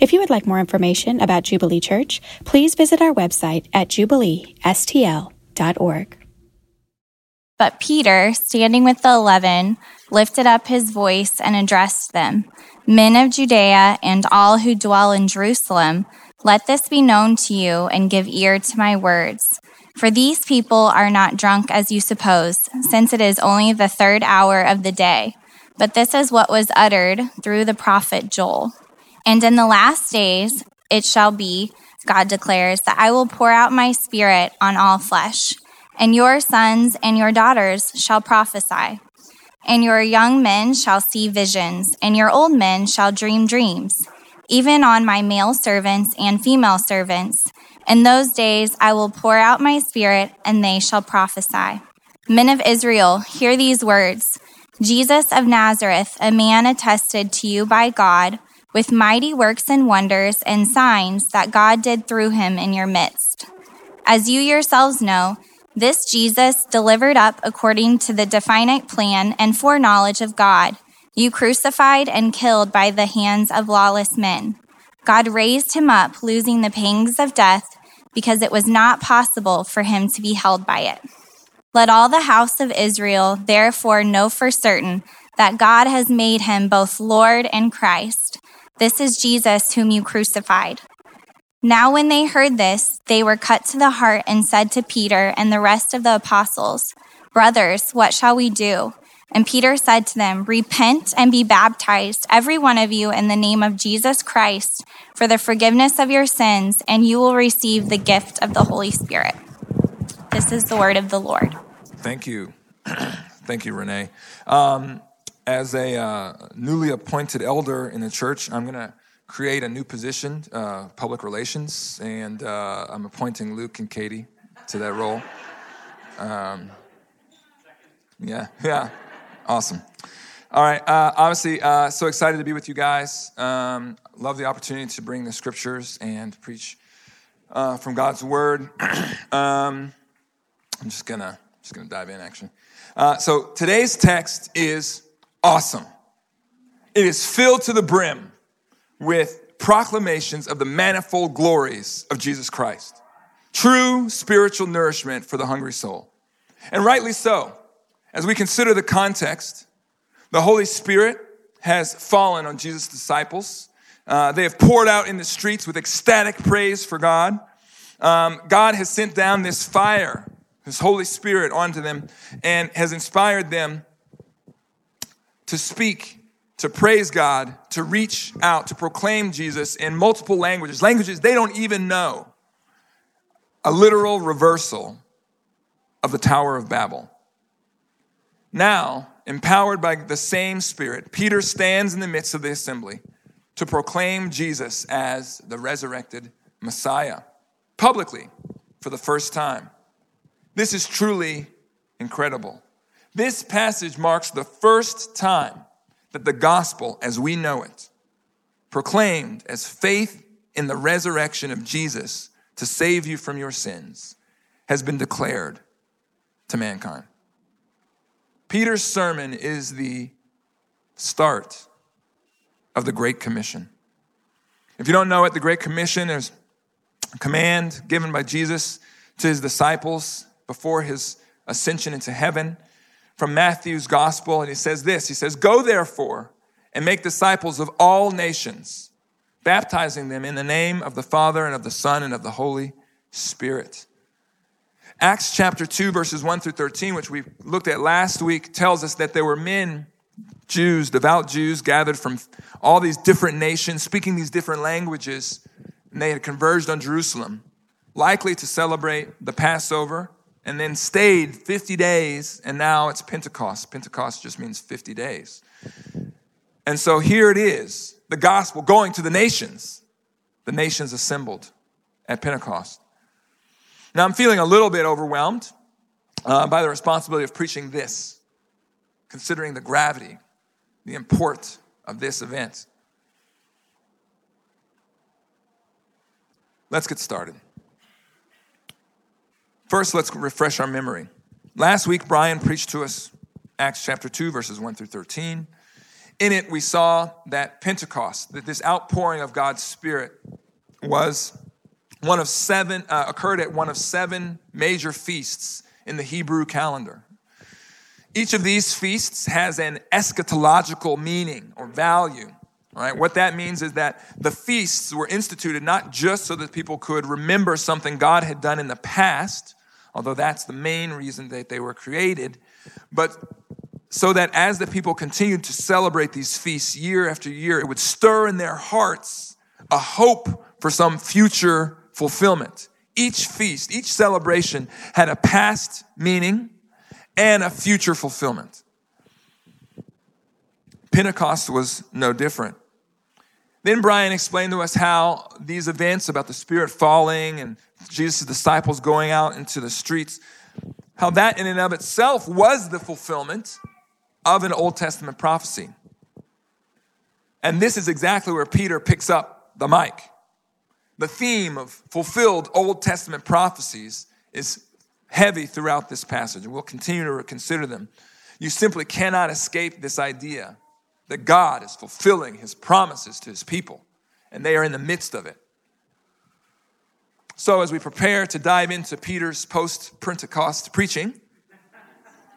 If you would like more information about Jubilee Church, please visit our website at jubileestl.org. But Peter, standing with the eleven, lifted up his voice and addressed them Men of Judea and all who dwell in Jerusalem, let this be known to you and give ear to my words. For these people are not drunk as you suppose, since it is only the third hour of the day. But this is what was uttered through the prophet Joel. And in the last days it shall be, God declares, that I will pour out my spirit on all flesh, and your sons and your daughters shall prophesy. And your young men shall see visions, and your old men shall dream dreams, even on my male servants and female servants. In those days I will pour out my spirit, and they shall prophesy. Men of Israel, hear these words Jesus of Nazareth, a man attested to you by God, with mighty works and wonders and signs that God did through him in your midst. As you yourselves know, this Jesus, delivered up according to the definite plan and foreknowledge of God, you crucified and killed by the hands of lawless men. God raised him up, losing the pangs of death, because it was not possible for him to be held by it. Let all the house of Israel therefore know for certain that God has made him both Lord and Christ. This is Jesus whom you crucified. Now, when they heard this, they were cut to the heart and said to Peter and the rest of the apostles, Brothers, what shall we do? And Peter said to them, Repent and be baptized, every one of you, in the name of Jesus Christ, for the forgiveness of your sins, and you will receive the gift of the Holy Spirit. This is the word of the Lord. Thank you. Thank you, Renee. Um, as a uh, newly appointed elder in the church, I'm going to create a new position, uh, public relations, and uh, I'm appointing Luke and Katie to that role. Um, yeah, yeah, awesome. All right, uh, obviously, uh, so excited to be with you guys. Um, love the opportunity to bring the scriptures and preach uh, from God's word. um, I'm just gonna just gonna dive in actually. So today's text is awesome. It is filled to the brim with proclamations of the manifold glories of Jesus Christ. True spiritual nourishment for the hungry soul. And rightly so. As we consider the context, the Holy Spirit has fallen on Jesus' disciples. Uh, they have poured out in the streets with ecstatic praise for God. Um, God has sent down this fire, His Holy Spirit, onto them and has inspired them to speak to praise God, to reach out, to proclaim Jesus in multiple languages, languages they don't even know. A literal reversal of the Tower of Babel. Now, empowered by the same Spirit, Peter stands in the midst of the assembly to proclaim Jesus as the resurrected Messiah publicly for the first time. This is truly incredible. This passage marks the first time that the gospel as we know it, proclaimed as faith in the resurrection of Jesus to save you from your sins, has been declared to mankind. Peter's sermon is the start of the Great Commission. If you don't know it, the Great Commission is a command given by Jesus to his disciples before his ascension into heaven from Matthew's gospel, and he says this He says, Go therefore and make disciples of all nations, baptizing them in the name of the Father and of the Son and of the Holy Spirit. Acts chapter 2, verses 1 through 13, which we looked at last week, tells us that there were men, Jews, devout Jews, gathered from all these different nations, speaking these different languages, and they had converged on Jerusalem, likely to celebrate the Passover and then stayed 50 days, and now it's Pentecost. Pentecost just means 50 days. And so here it is the gospel going to the nations, the nations assembled at Pentecost. Now I'm feeling a little bit overwhelmed uh, by the responsibility of preaching this, considering the gravity, the import of this event. Let's get started. First, let's refresh our memory. Last week, Brian preached to us Acts chapter 2, verses 1 through 13. in it, we saw that Pentecost, that this outpouring of God's Spirit was one of seven, uh, occurred at one of seven major feasts in the Hebrew calendar. Each of these feasts has an eschatological meaning or value. Right, what that means is that the feasts were instituted not just so that people could remember something God had done in the past, although that's the main reason that they were created, but so that as the people continued to celebrate these feasts year after year, it would stir in their hearts a hope for some future fulfillment. Each feast, each celebration had a past meaning and a future fulfillment. Pentecost was no different. Then Brian explained to us how these events about the Spirit falling and Jesus' disciples going out into the streets, how that in and of itself was the fulfillment of an Old Testament prophecy. And this is exactly where Peter picks up the mic. The theme of fulfilled Old Testament prophecies is heavy throughout this passage, and we'll continue to consider them. You simply cannot escape this idea that God is fulfilling his promises to his people, and they are in the midst of it. So, as we prepare to dive into Peter's post Pentecost preaching,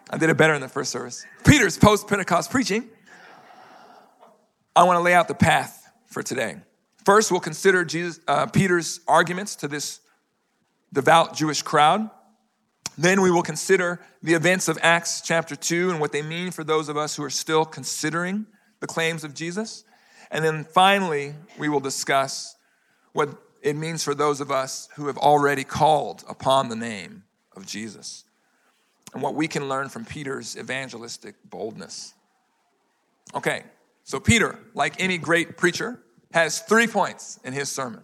I did it better in the first service. Peter's post Pentecost preaching, I want to lay out the path for today. First, we'll consider Jesus, uh, Peter's arguments to this devout Jewish crowd. Then we will consider the events of Acts chapter 2 and what they mean for those of us who are still considering the claims of Jesus. And then finally, we will discuss what it means for those of us who have already called upon the name of Jesus and what we can learn from Peter's evangelistic boldness. Okay, so Peter, like any great preacher, has three points in his sermon.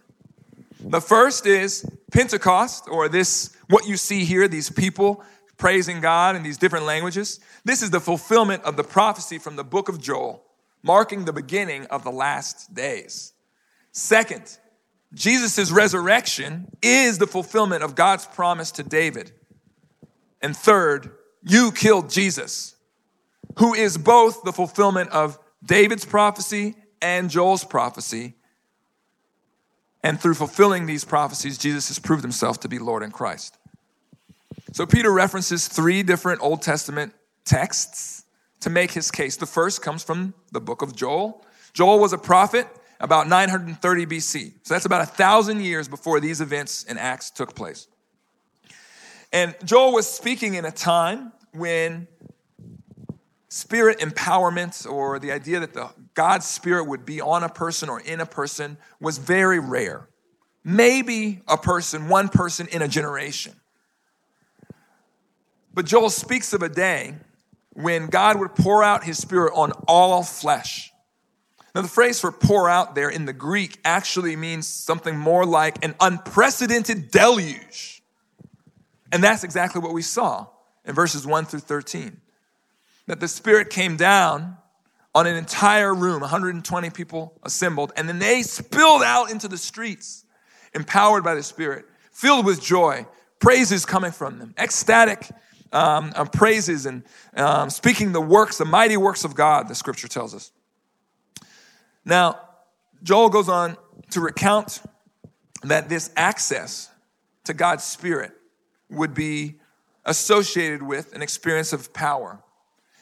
The first is Pentecost, or this, what you see here, these people praising God in these different languages. This is the fulfillment of the prophecy from the book of Joel marking the beginning of the last days. Second, Jesus' resurrection is the fulfillment of God's promise to David. And third, you killed Jesus, who is both the fulfillment of David's prophecy and Joel's prophecy. And through fulfilling these prophecies, Jesus has proved himself to be Lord in Christ. So Peter references three different Old Testament texts to make his case. The first comes from the book of Joel. Joel was a prophet about 930 BC. So that's about a thousand years before these events in Acts took place. And Joel was speaking in a time when spirit empowerment or the idea that the God's spirit would be on a person or in a person was very rare. Maybe a person, one person in a generation. But Joel speaks of a day when God would pour out his spirit on all flesh. Now, the phrase for pour out there in the Greek actually means something more like an unprecedented deluge. And that's exactly what we saw in verses 1 through 13. That the Spirit came down on an entire room, 120 people assembled, and then they spilled out into the streets, empowered by the Spirit, filled with joy, praises coming from them, ecstatic um, um, praises and um, speaking the works, the mighty works of God, the scripture tells us. Now, Joel goes on to recount that this access to God's Spirit would be associated with an experience of power,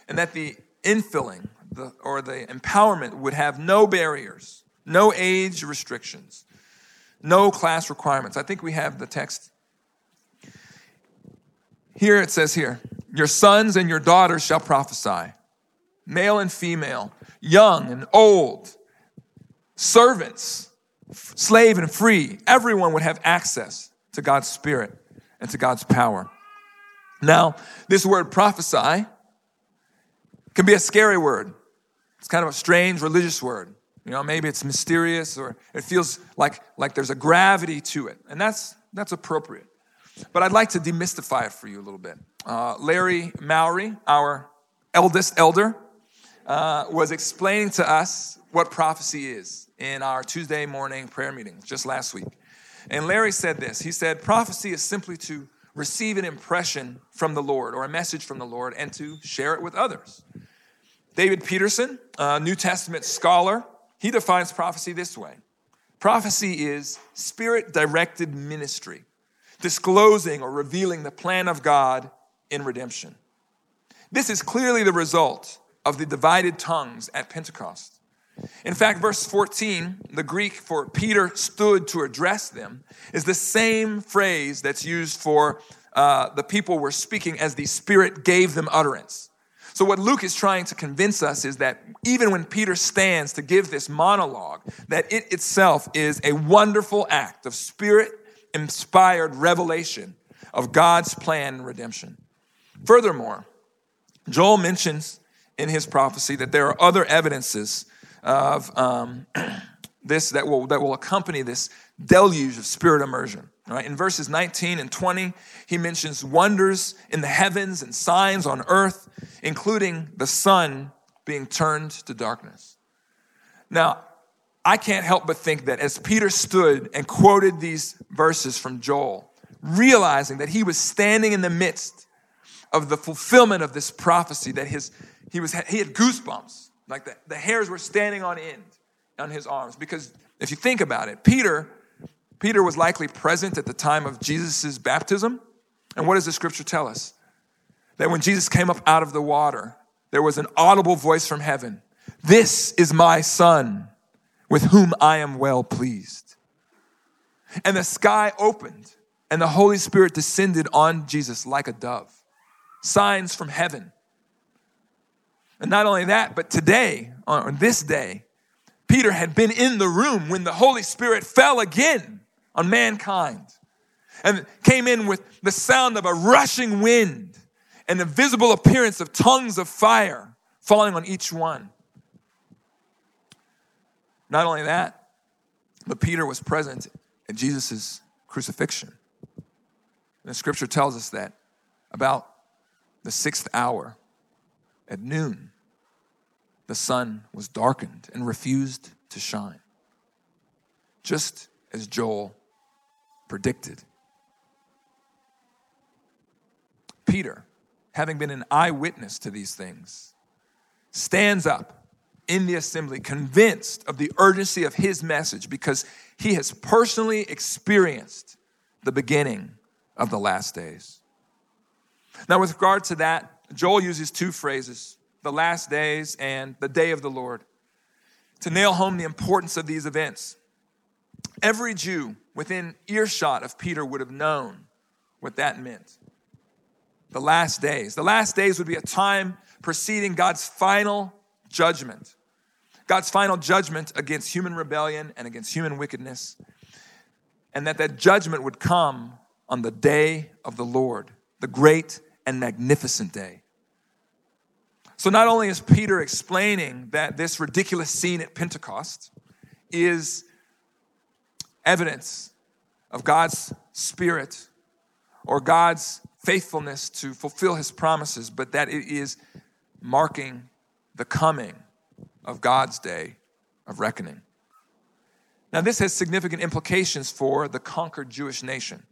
and that the infilling the, or the empowerment would have no barriers, no age restrictions, no class requirements. I think we have the text here it says here, your sons and your daughters shall prophesy, male and female, young and old, servants, slave and free. Everyone would have access to God's Spirit and to God's power. Now, this word prophesy can be a scary word. It's kind of a strange religious word. You know, maybe it's mysterious or it feels like, like there's a gravity to it. And that's, that's appropriate. But I'd like to demystify it for you a little bit. Uh, Larry Mowry, our eldest elder, uh, was explaining to us what prophecy is in our Tuesday morning prayer meeting just last week. And Larry said this He said, Prophecy is simply to receive an impression from the Lord or a message from the Lord and to share it with others. David Peterson, a New Testament scholar, he defines prophecy this way Prophecy is spirit directed ministry, disclosing or revealing the plan of God in redemption. This is clearly the result of the divided tongues at Pentecost. In fact, verse 14, the Greek for Peter stood to address them, is the same phrase that's used for uh, the people were speaking as the Spirit gave them utterance. So, what Luke is trying to convince us is that even when Peter stands to give this monologue, that it itself is a wonderful act of spirit inspired revelation of God's plan and redemption. Furthermore, Joel mentions in his prophecy that there are other evidences of um, this that will, that will accompany this deluge of spirit immersion. Right? In verses 19 and 20, he mentions wonders in the heavens and signs on earth, including the sun being turned to darkness. Now, I can't help but think that as Peter stood and quoted these verses from Joel, realizing that he was standing in the midst of the fulfillment of this prophecy, that his, he, was, he had goosebumps, like the, the hairs were standing on end on his arms. Because if you think about it, Peter Peter was likely present at the time of Jesus' baptism. And what does the scripture tell us? That when Jesus came up out of the water, there was an audible voice from heaven This is my son, with whom I am well pleased. And the sky opened, and the Holy Spirit descended on Jesus like a dove. Signs from heaven. And not only that, but today, on this day, Peter had been in the room when the Holy Spirit fell again on mankind and came in with the sound of a rushing wind and the visible appearance of tongues of fire falling on each one. Not only that, but Peter was present at Jesus' crucifixion. And the scripture tells us that about the sixth hour at noon, the sun was darkened and refused to shine, just as Joel predicted. Peter, having been an eyewitness to these things, stands up in the assembly convinced of the urgency of his message because he has personally experienced the beginning of the last days. Now, with regard to that, Joel uses two phrases the last days and the day of the Lord to nail home the importance of these events. Every Jew within earshot of Peter would have known what that meant. The last days. The last days would be a time preceding God's final judgment. God's final judgment against human rebellion and against human wickedness. And that that judgment would come on the day of the Lord, the great and magnificent day. So not only is Peter explaining that this ridiculous scene at Pentecost is evidence of God's spirit or God's faithfulness to fulfill his promises, but that it is marking the coming of God's day of reckoning. Now, this has significant implications for the conquered Jewish nation.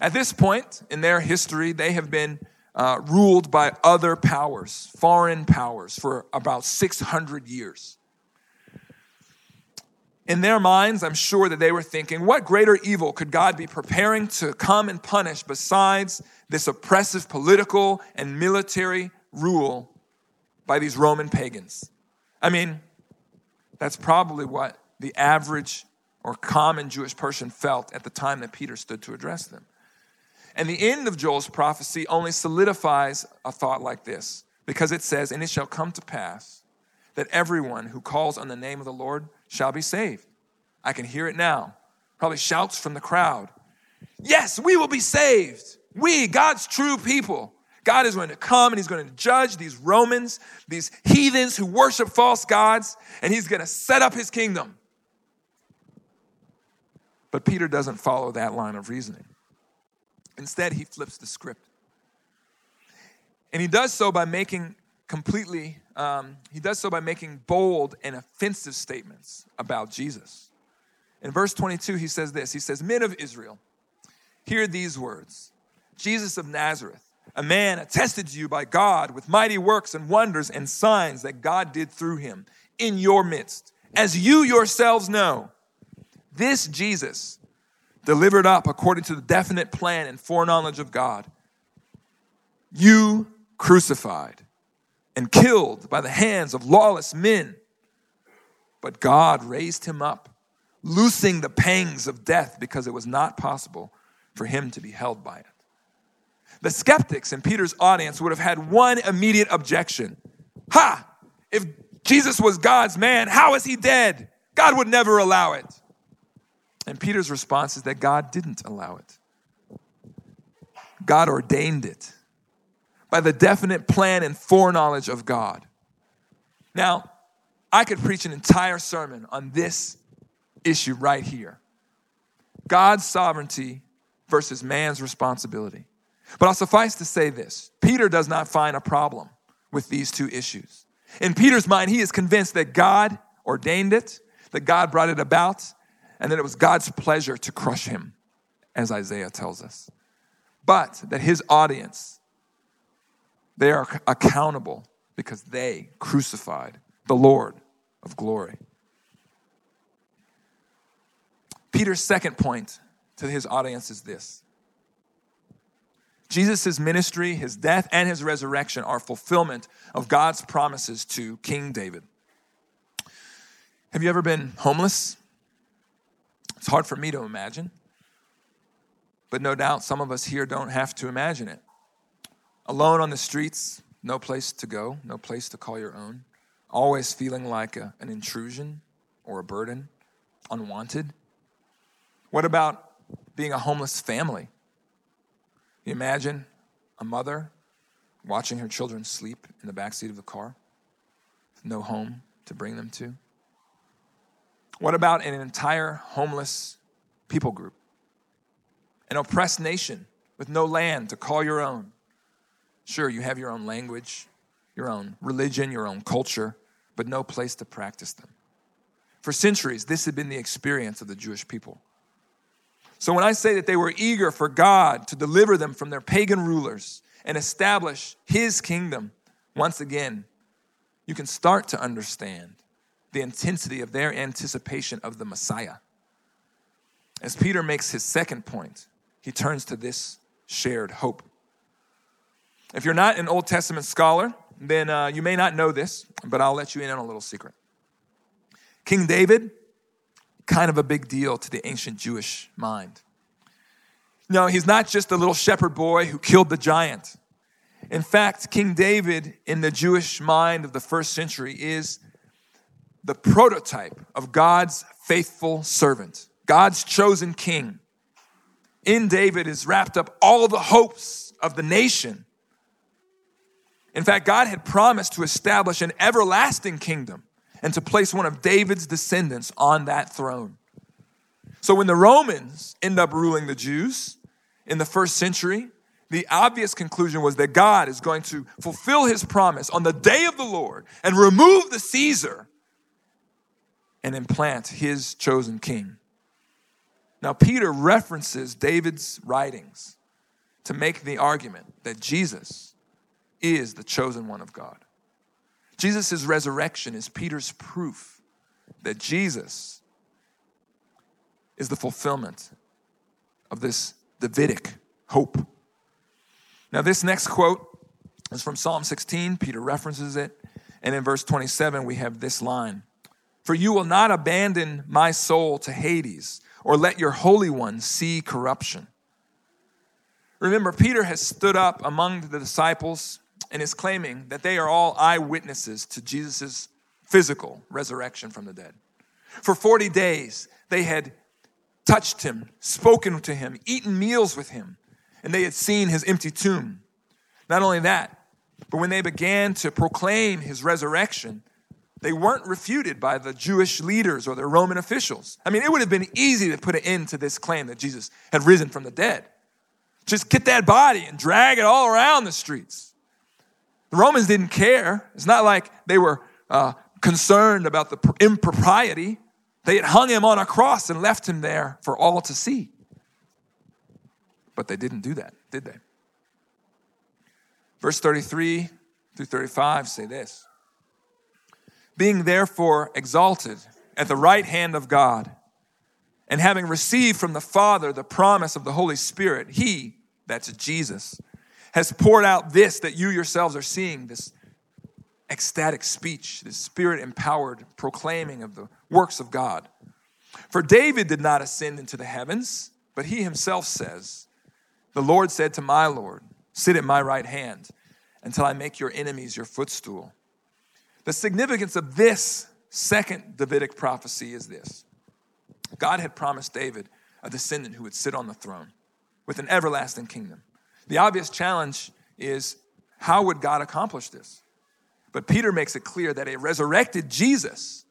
At this point in their history, they have been uh, ruled by other powers, foreign powers, for about 600 years. In their minds, I'm sure that they were thinking, what greater evil could God be preparing to come and punish besides this oppressive political and military rule by these Roman pagans? I mean, that's probably what the average or common Jewish person felt at the time that Peter stood to address them. And the end of Joel's prophecy only solidifies a thought like this because it says, And it shall come to pass that everyone who calls on the name of the Lord shall be saved. I can hear it now. Probably shouts from the crowd. Yes, we will be saved. We, God's true people. God is going to come and he's going to judge these Romans, these heathens who worship false gods, and he's going to set up his kingdom. But Peter doesn't follow that line of reasoning. Instead, he flips the script. And he does so by making completely, um, he does so by making bold and offensive statements about Jesus. In verse 22, he says this He says, Men of Israel, hear these words Jesus of Nazareth, a man attested to you by God with mighty works and wonders and signs that God did through him in your midst, as you yourselves know. This Jesus, delivered up according to the definite plan and foreknowledge of God, you crucified and killed by the hands of lawless men. But God raised him up, loosing the pangs of death because it was not possible for him to be held by it. The skeptics in Peter's audience would have had one immediate objection Ha! If Jesus was God's man, how is he dead? God would never allow it. And Peter's response is that God didn't allow it. God ordained it by the definite plan and foreknowledge of God. Now, I could preach an entire sermon on this issue right here God's sovereignty versus man's responsibility. But I'll suffice to say this Peter does not find a problem with these two issues. In Peter's mind, he is convinced that God ordained it, that God brought it about, and that it was God's pleasure to crush him, as Isaiah tells us. But that his audience, they are accountable because they crucified the Lord of glory. Peter's second point to his audience is this Jesus' ministry, his death, and his resurrection are fulfillment of God's promises to King David. Have you ever been homeless? It's hard for me to imagine, but no doubt some of us here don't have to imagine it. Alone on the streets, no place to go, no place to call your own, always feeling like a, an intrusion or a burden, unwanted. What about being a homeless family? You imagine a mother watching her children sleep in the backseat of the car, no home to bring them to? What about an entire homeless people group? An oppressed nation with no land to call your own. Sure, you have your own language, your own religion, your own culture, but no place to practice them. For centuries, this had been the experience of the Jewish people. So when I say that they were eager for God to deliver them from their pagan rulers and establish his kingdom, once again, you can start to understand the intensity of their anticipation of the Messiah. As Peter makes his second point, he turns to this shared hope. If you're not an Old Testament scholar, then uh, you may not know this, but I'll let you in on a little secret. King David kind of a big deal to the ancient Jewish mind. No, he's not just a little shepherd boy who killed the giant. In fact, King David, in the Jewish mind of the first century, is the prototype of God's faithful servant, God's chosen king. In David is wrapped up all the hopes of the nation. In fact, God had promised to establish an everlasting kingdom and to place one of David's descendants on that throne. So when the Romans end up ruling the Jews in the first century, the obvious conclusion was that God is going to fulfill his promise on the day of the Lord and remove the Caesar and implant his chosen king. Now, Peter references David's writings to make the argument that Jesus is the chosen one of God. Jesus' resurrection is Peter's proof that Jesus is the fulfillment of this Davidic hope. Now, this next quote is from Psalm 16. Peter references it. And in verse 27, we have this line For you will not abandon my soul to Hades or let your Holy One see corruption. Remember, Peter has stood up among the disciples and is claiming that they are all eyewitnesses to Jesus' physical resurrection from the dead. For 40 days, they had touched him, spoken to him, eaten meals with him, and they had seen his empty tomb. Not only that, but when they began to proclaim his resurrection, they weren't refuted by the Jewish leaders or the Roman officials. I mean, it would have been easy to put an end to this claim that Jesus had risen from the dead. Just get that body and drag it all around the streets. The Romans didn't care. It's not like they were uh, concerned about the impropriety. They had hung him on a cross and left him there for all to see. But they didn't do that, did they? Verse 33 through 35 say this Being therefore exalted at the right hand of God, and having received from the Father the promise of the Holy Spirit, he, that's Jesus, has poured out this that you yourselves are seeing, this ecstatic speech, this spirit empowered proclaiming of the works of God. For David did not ascend into the heavens, but he himself says, The Lord said to my Lord, Sit at my right hand until I make your enemies your footstool. The significance of this second Davidic prophecy is this God had promised David a descendant who would sit on the throne with an everlasting kingdom. The obvious challenge is how would God accomplish this? But Peter makes it clear that a resurrected Jesus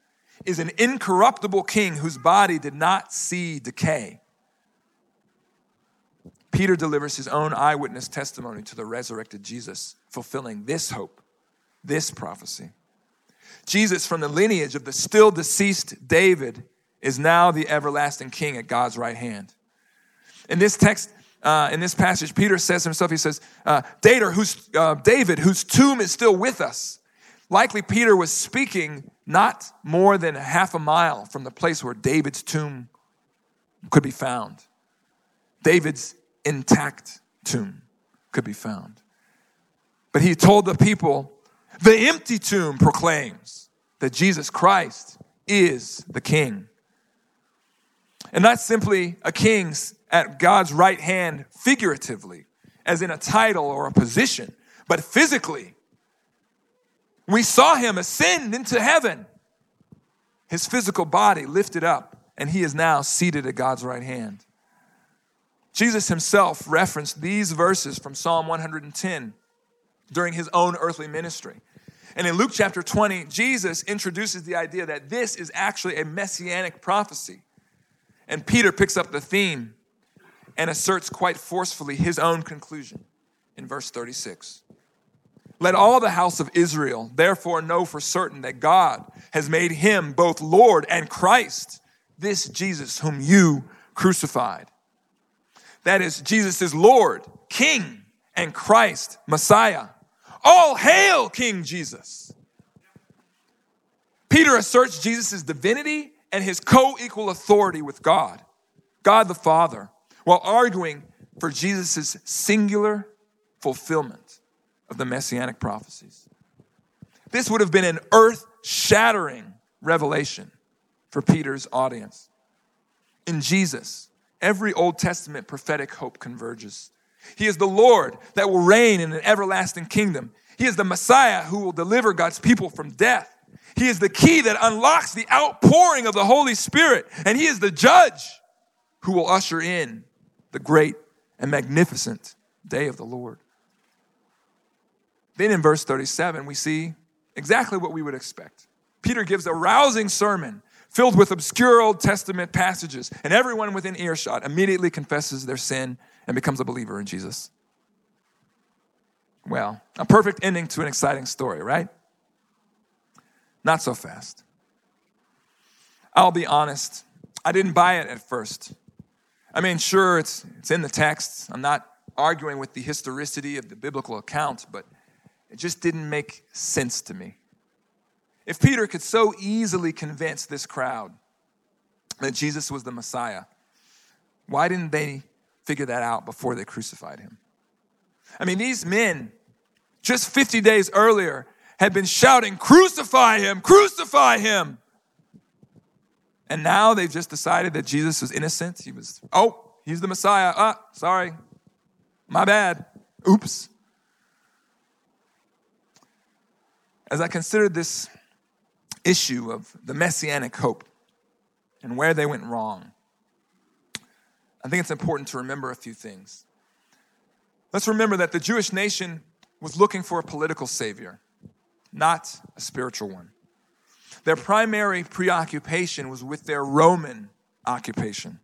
is an incorruptible king whose body did not see decay. Peter delivers his own eyewitness testimony to the resurrected Jesus, fulfilling this hope, this prophecy. Jesus, from the lineage of the still deceased David, is now the everlasting king at God's right hand. In this text, uh, in this passage, Peter says himself, he says, uh, David, whose, uh, David, whose tomb is still with us. Likely, Peter was speaking not more than half a mile from the place where David's tomb could be found. David's intact tomb could be found. But he told the people, the empty tomb proclaims that Jesus Christ is the king. And not simply a king at God's right hand figuratively, as in a title or a position, but physically. We saw him ascend into heaven, his physical body lifted up, and he is now seated at God's right hand. Jesus himself referenced these verses from Psalm 110 during his own earthly ministry. And in Luke chapter 20, Jesus introduces the idea that this is actually a messianic prophecy. And Peter picks up the theme and asserts quite forcefully his own conclusion in verse 36. Let all the house of Israel therefore know for certain that God has made him both Lord and Christ, this Jesus whom you crucified. That is, Jesus is Lord, King, and Christ, Messiah. All hail King Jesus. Peter asserts Jesus' divinity and his co equal authority with God, God the Father, while arguing for Jesus' singular fulfillment of the messianic prophecies. This would have been an earth shattering revelation for Peter's audience. In Jesus, every Old Testament prophetic hope converges. He is the Lord that will reign in an everlasting kingdom. He is the Messiah who will deliver God's people from death. He is the key that unlocks the outpouring of the Holy Spirit. And He is the judge who will usher in the great and magnificent day of the Lord. Then in verse 37, we see exactly what we would expect. Peter gives a rousing sermon filled with obscure Old Testament passages, and everyone within earshot immediately confesses their sin and becomes a believer in Jesus. Well, a perfect ending to an exciting story, right? Not so fast. I'll be honest, I didn't buy it at first. I mean, sure, it's, it's in the text. I'm not arguing with the historicity of the biblical account, but it just didn't make sense to me. If Peter could so easily convince this crowd that Jesus was the Messiah, why didn't they figure that out before they crucified him? I mean, these men, just 50 days earlier, had been shouting, Crucify him, crucify him. And now they've just decided that Jesus was innocent. He was, oh, he's the Messiah. Ah, sorry. My bad. Oops. As I considered this issue of the messianic hope and where they went wrong, I think it's important to remember a few things. Let's remember that the Jewish nation was looking for a political savior, not a spiritual one. Their primary preoccupation was with their Roman occupation.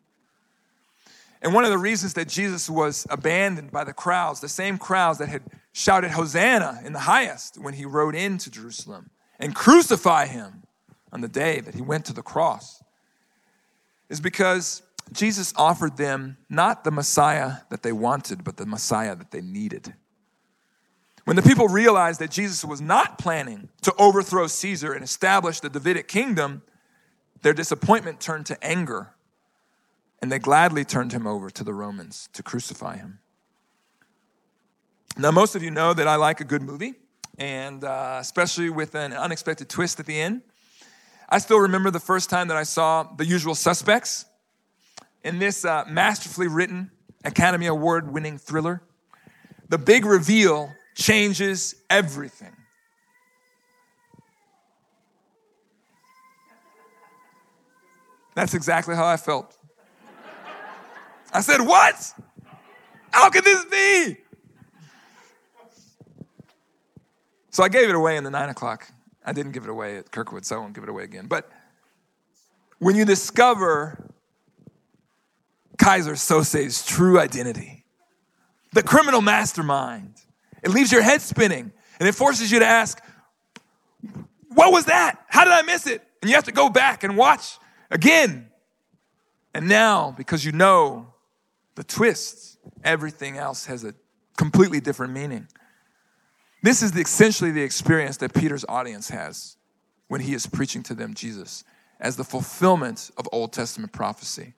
And one of the reasons that Jesus was abandoned by the crowds, the same crowds that had shouted Hosanna in the highest when he rode into Jerusalem and crucify him on the day that he went to the cross, is because Jesus offered them not the Messiah that they wanted, but the Messiah that they needed. When the people realized that Jesus was not planning to overthrow Caesar and establish the Davidic kingdom, their disappointment turned to anger, and they gladly turned him over to the Romans to crucify him. Now, most of you know that I like a good movie, and uh, especially with an unexpected twist at the end. I still remember the first time that I saw The Usual Suspects in this uh, masterfully written Academy Award winning thriller. The big reveal changes everything. That's exactly how I felt. I said, What? How could this be? So I gave it away in the nine o'clock. I didn't give it away at Kirkwood, so I won't give it away again. But when you discover Keyser Söze's true identity, the criminal mastermind, it leaves your head spinning and it forces you to ask, What was that? How did I miss it? And you have to go back and watch again. And now, because you know the twists, everything else has a completely different meaning. This is essentially the experience that Peter's audience has when he is preaching to them Jesus as the fulfillment of Old Testament prophecy.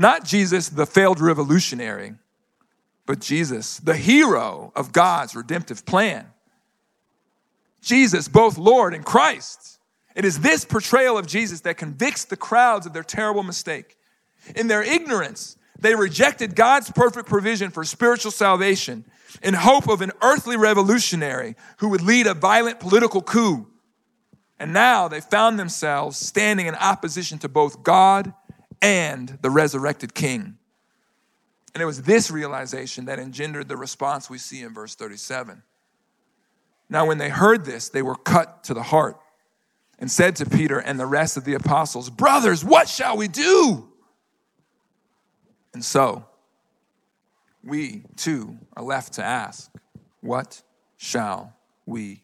Not Jesus, the failed revolutionary, but Jesus, the hero of God's redemptive plan. Jesus, both Lord and Christ. It is this portrayal of Jesus that convicts the crowds of their terrible mistake. In their ignorance, they rejected God's perfect provision for spiritual salvation in hope of an earthly revolutionary who would lead a violent political coup. And now they found themselves standing in opposition to both God and the resurrected king. And it was this realization that engendered the response we see in verse 37. Now, when they heard this, they were cut to the heart and said to Peter and the rest of the apostles, Brothers, what shall we do? And so, we too are left to ask, What shall we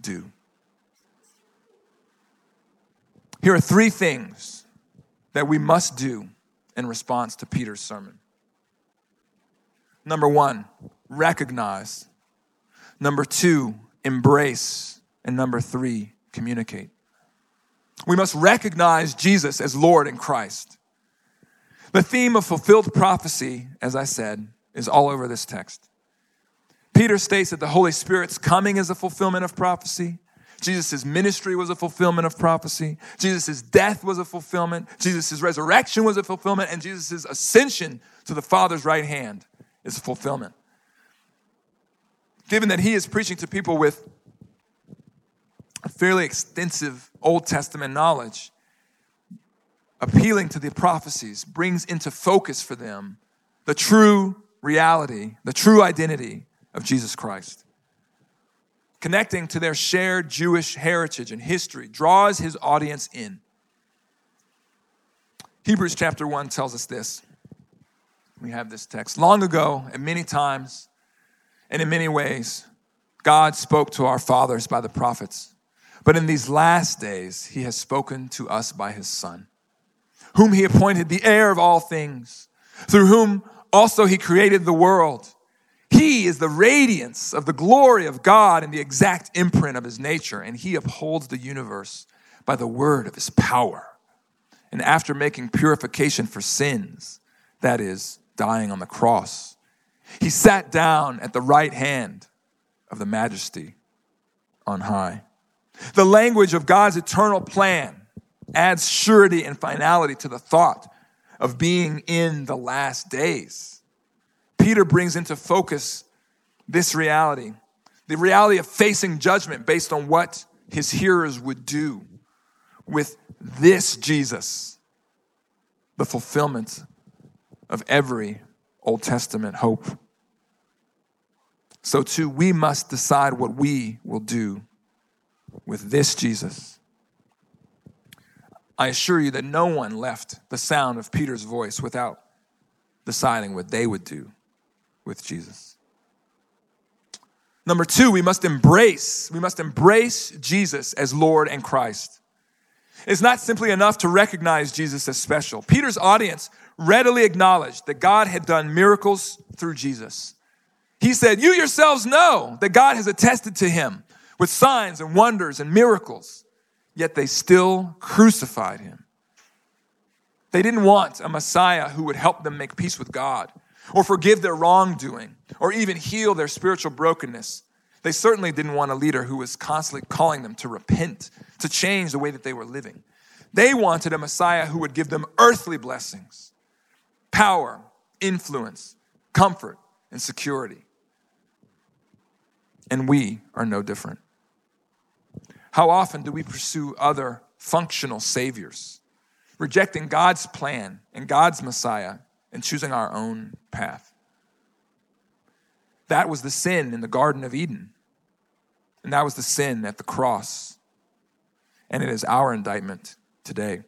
do? Here are three things that we must do in response to Peter's sermon. Number one, recognize. Number two, embrace. And number three, communicate. We must recognize Jesus as Lord and Christ. The theme of fulfilled prophecy, as I said, is all over this text. Peter states that the Holy Spirit's coming is a fulfillment of prophecy. Jesus' ministry was a fulfillment of prophecy. Jesus' death was a fulfillment. Jesus' resurrection was a fulfillment. And Jesus' ascension to the Father's right hand is fulfillment. Given that he is preaching to people with a fairly extensive Old Testament knowledge, appealing to the prophecies brings into focus for them the true reality, the true identity of Jesus Christ. Connecting to their shared Jewish heritage and history draws his audience in. Hebrews chapter 1 tells us this we have this text. Long ago, and many times, and in many ways, God spoke to our fathers by the prophets. But in these last days, he has spoken to us by his Son, whom he appointed the heir of all things, through whom also he created the world. He is the radiance of the glory of God and the exact imprint of his nature, and he upholds the universe by the word of his power. And after making purification for sins, that is, dying on the cross. He sat down at the right hand of the majesty on high. The language of God's eternal plan adds surety and finality to the thought of being in the last days. Peter brings into focus this reality the reality of facing judgment based on what his hearers would do with this Jesus, the fulfillment of every Old Testament hope. So, too, we must decide what we will do with this Jesus. I assure you that no one left the sound of Peter's voice without deciding what they would do with Jesus. Number two, we must embrace, we must embrace Jesus as Lord and Christ. It's not simply enough to recognize Jesus as special. Peter's audience readily acknowledged that God had done miracles through Jesus. He said, You yourselves know that God has attested to him with signs and wonders and miracles, yet they still crucified him. They didn't want a Messiah who would help them make peace with God or forgive their wrongdoing or even heal their spiritual brokenness. They certainly didn't want a leader who was constantly calling them to repent, to change the way that they were living. They wanted a Messiah who would give them earthly blessings, power, influence, comfort, and security. And we are no different. How often do we pursue other functional saviors, rejecting God's plan and God's Messiah and choosing our own path? That was the sin in the Garden of Eden. And that was the sin at the cross. And it is our indictment today.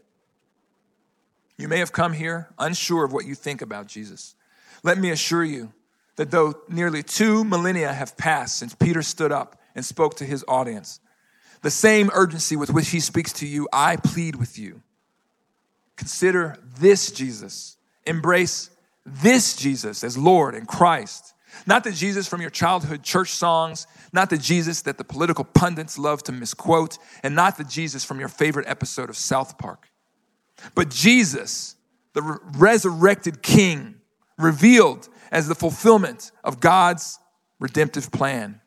You may have come here unsure of what you think about Jesus. Let me assure you that though nearly two millennia have passed since Peter stood up and spoke to his audience, the same urgency with which he speaks to you, I plead with you. Consider this Jesus. Embrace this Jesus as Lord and Christ. Not the Jesus from your childhood church songs, not the Jesus that the political pundits love to misquote, and not the Jesus from your favorite episode of South Park, but Jesus, the re- resurrected King, revealed as the fulfillment of God's redemptive plan.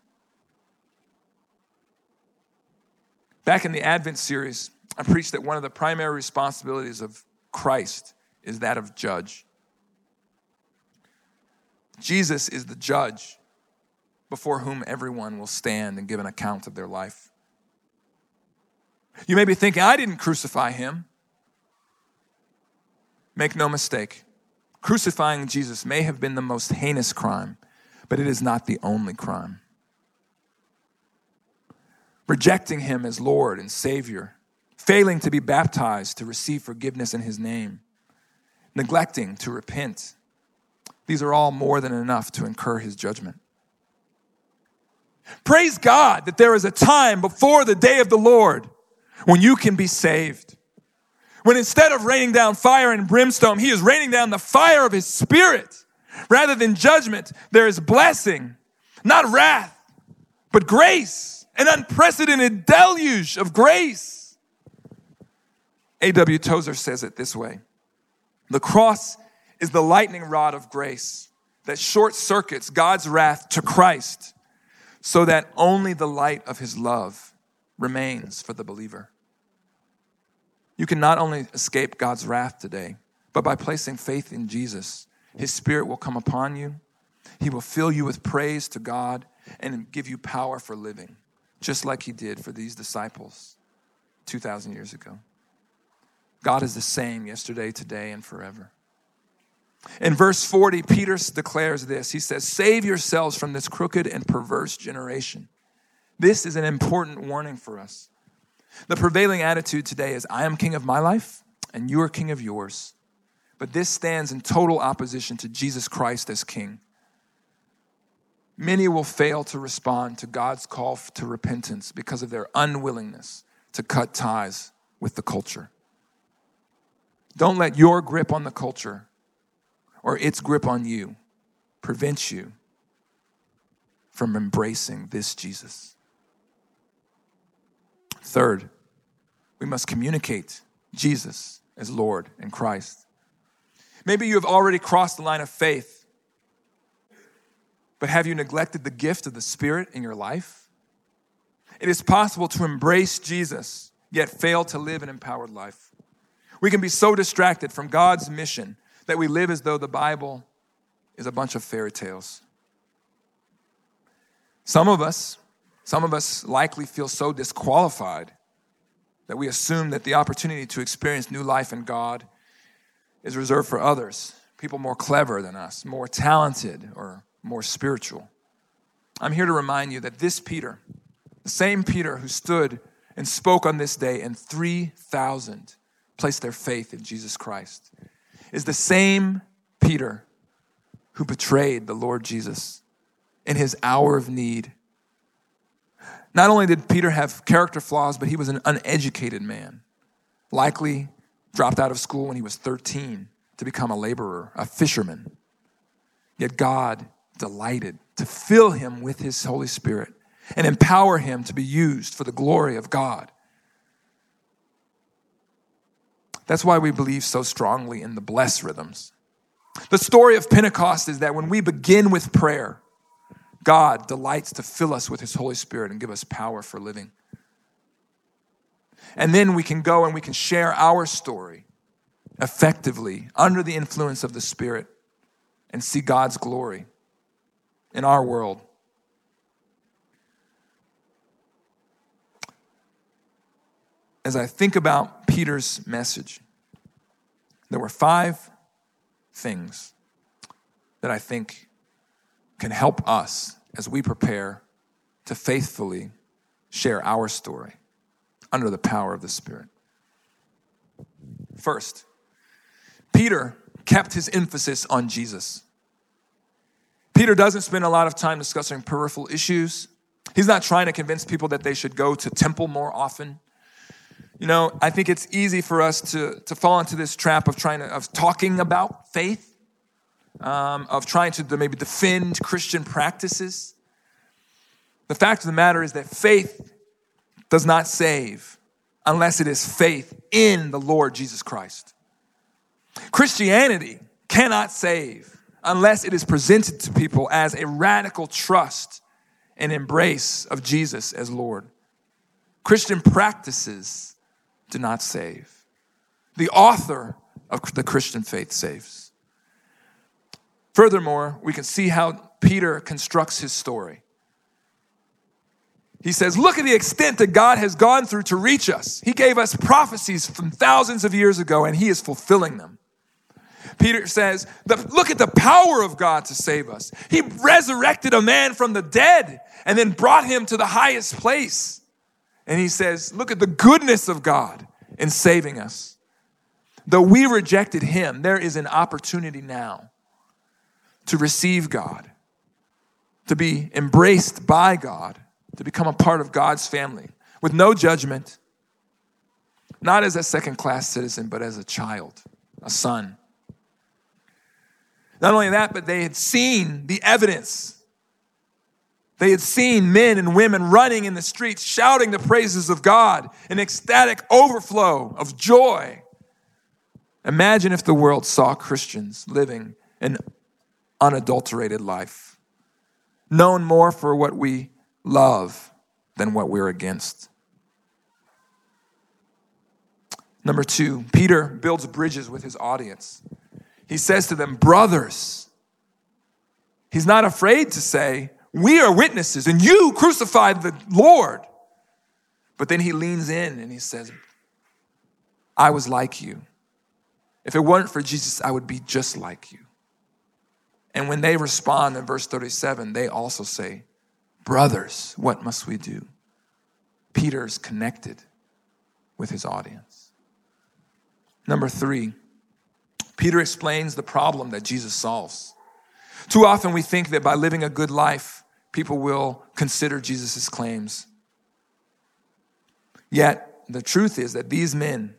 Back in the Advent series, I preached that one of the primary responsibilities of Christ is that of judge. Jesus is the judge before whom everyone will stand and give an account of their life. You may be thinking, I didn't crucify him. Make no mistake, crucifying Jesus may have been the most heinous crime, but it is not the only crime. Rejecting him as Lord and Savior, failing to be baptized to receive forgiveness in his name, neglecting to repent, these are all more than enough to incur his judgment. Praise God that there is a time before the day of the Lord when you can be saved. When instead of raining down fire and brimstone, he is raining down the fire of his spirit. Rather than judgment, there is blessing, not wrath, but grace, an unprecedented deluge of grace. A.W. Tozer says it this way The cross is the lightning rod of grace that short circuits God's wrath to Christ so that only the light of his love remains for the believer. You can not only escape God's wrath today, but by placing faith in Jesus, his spirit will come upon you. He will fill you with praise to God and give you power for living, just like he did for these disciples 2,000 years ago. God is the same yesterday, today, and forever. In verse 40, Peter declares this He says, Save yourselves from this crooked and perverse generation. This is an important warning for us. The prevailing attitude today is I am king of my life and you are king of yours. But this stands in total opposition to Jesus Christ as king. Many will fail to respond to God's call to repentance because of their unwillingness to cut ties with the culture. Don't let your grip on the culture or its grip on you prevent you from embracing this Jesus. Third, we must communicate Jesus as Lord and Christ. Maybe you have already crossed the line of faith, but have you neglected the gift of the Spirit in your life? It is possible to embrace Jesus, yet fail to live an empowered life. We can be so distracted from God's mission that we live as though the Bible is a bunch of fairy tales. Some of us some of us likely feel so disqualified that we assume that the opportunity to experience new life in God is reserved for others, people more clever than us, more talented, or more spiritual. I'm here to remind you that this Peter, the same Peter who stood and spoke on this day, and 3,000 placed their faith in Jesus Christ, is the same Peter who betrayed the Lord Jesus in his hour of need not only did Peter have character flaws, but he was an uneducated man, likely dropped out of school when he was 13 to become a laborer, a fisherman. Yet God delighted to fill him with his Holy Spirit and empower him to be used for the glory of God. That's why we believe so strongly in the bless rhythms. The story of Pentecost is that when we begin with prayer, God delights to fill us with his Holy Spirit and give us power for living. And then we can go and we can share our story effectively under the influence of the Spirit and see God's glory in our world. As I think about Peter's message, there were five things that I think can help us as we prepare to faithfully share our story under the power of the Spirit. First, Peter kept his emphasis on Jesus. Peter doesn't spend a lot of time discussing peripheral issues. He's not trying to convince people that they should go to temple more often. You know, I think it's easy for us to, to fall into this trap of trying to, of talking about faith, um, of trying to maybe defend Christian practices. The fact of the matter is that faith does not save unless it is faith in the Lord Jesus Christ. Christianity cannot save unless it is presented to people as a radical trust and embrace of Jesus as Lord. Christian practices do not save. The author of the Christian faith saves. Furthermore, we can see how Peter constructs his story. He says, Look at the extent that God has gone through to reach us. He gave us prophecies from thousands of years ago, and He is fulfilling them. Peter says, Look at the power of God to save us. He resurrected a man from the dead and then brought him to the highest place. And he says, Look at the goodness of God in saving us. Though we rejected him, there is an opportunity now to receive God, to be embraced by God, to become a part of God's family with no judgment, not as a second class citizen, but as a child, a son. Not only that, but they had seen the evidence. They had seen men and women running in the streets, shouting the praises of God, an ecstatic overflow of joy. Imagine if the world saw Christians living an unadulterated life, known more for what we love than what we're against. Number two, Peter builds bridges with his audience he says to them, Brothers. He's not afraid to say, We are witnesses, and you crucified the Lord. But then he leans in and he says, I was like you. If it weren't for Jesus, I would be just like you. And when they respond in verse 37, they also say, Brothers, what must we do? Peter's connected with his audience. Number three, Peter explains the problem that Jesus solves. Too often we think that by living a good life, people will consider Jesus' claims. Yet, the truth is that these men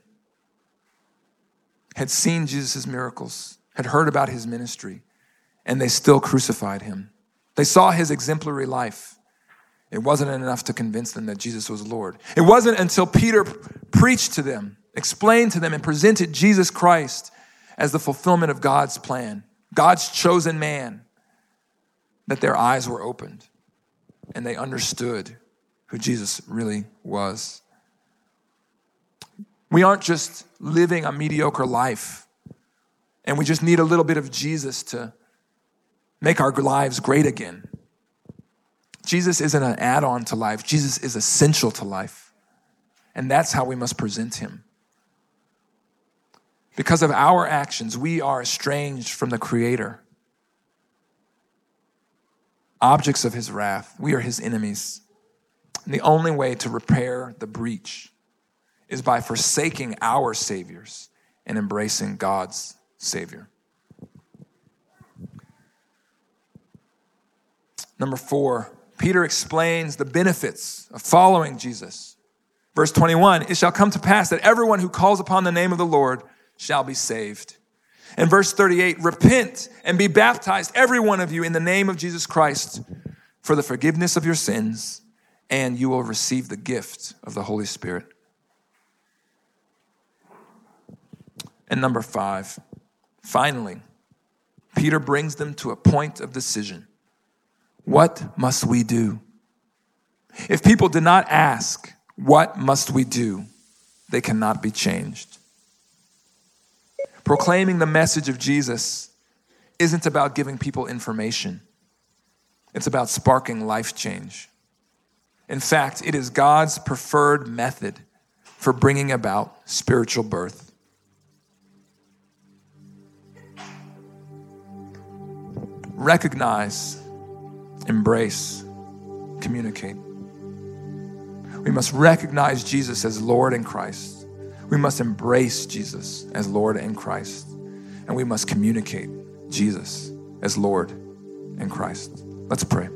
had seen Jesus' miracles, had heard about his ministry, and they still crucified him. They saw his exemplary life. It wasn't enough to convince them that Jesus was Lord. It wasn't until Peter preached to them, explained to them, and presented Jesus Christ as the fulfillment of God's plan, God's chosen man, that their eyes were opened and they understood who Jesus really was. We aren't just living a mediocre life and we just need a little bit of Jesus to make our lives great again. Jesus isn't an add on to life, Jesus is essential to life. And that's how we must present him. Because of our actions, we are estranged from the Creator, objects of His wrath. We are His enemies. And the only way to repair the breach is by forsaking our Saviors and embracing God's Savior. Number four, Peter explains the benefits of following Jesus. Verse 21 It shall come to pass that everyone who calls upon the name of the Lord shall be saved. And verse 38 Repent and be baptized, every one of you, in the name of Jesus Christ for the forgiveness of your sins, and you will receive the gift of the Holy Spirit. And number five, finally, Peter brings them to a point of decision. What must we do? If people did not ask, What must we do? they cannot be changed. Proclaiming the message of Jesus isn't about giving people information, it's about sparking life change. In fact, it is God's preferred method for bringing about spiritual birth. Recognize, embrace, communicate. We must recognize Jesus as Lord and Christ. We must embrace Jesus as Lord and Christ. And we must communicate Jesus as Lord and Christ. Let's pray.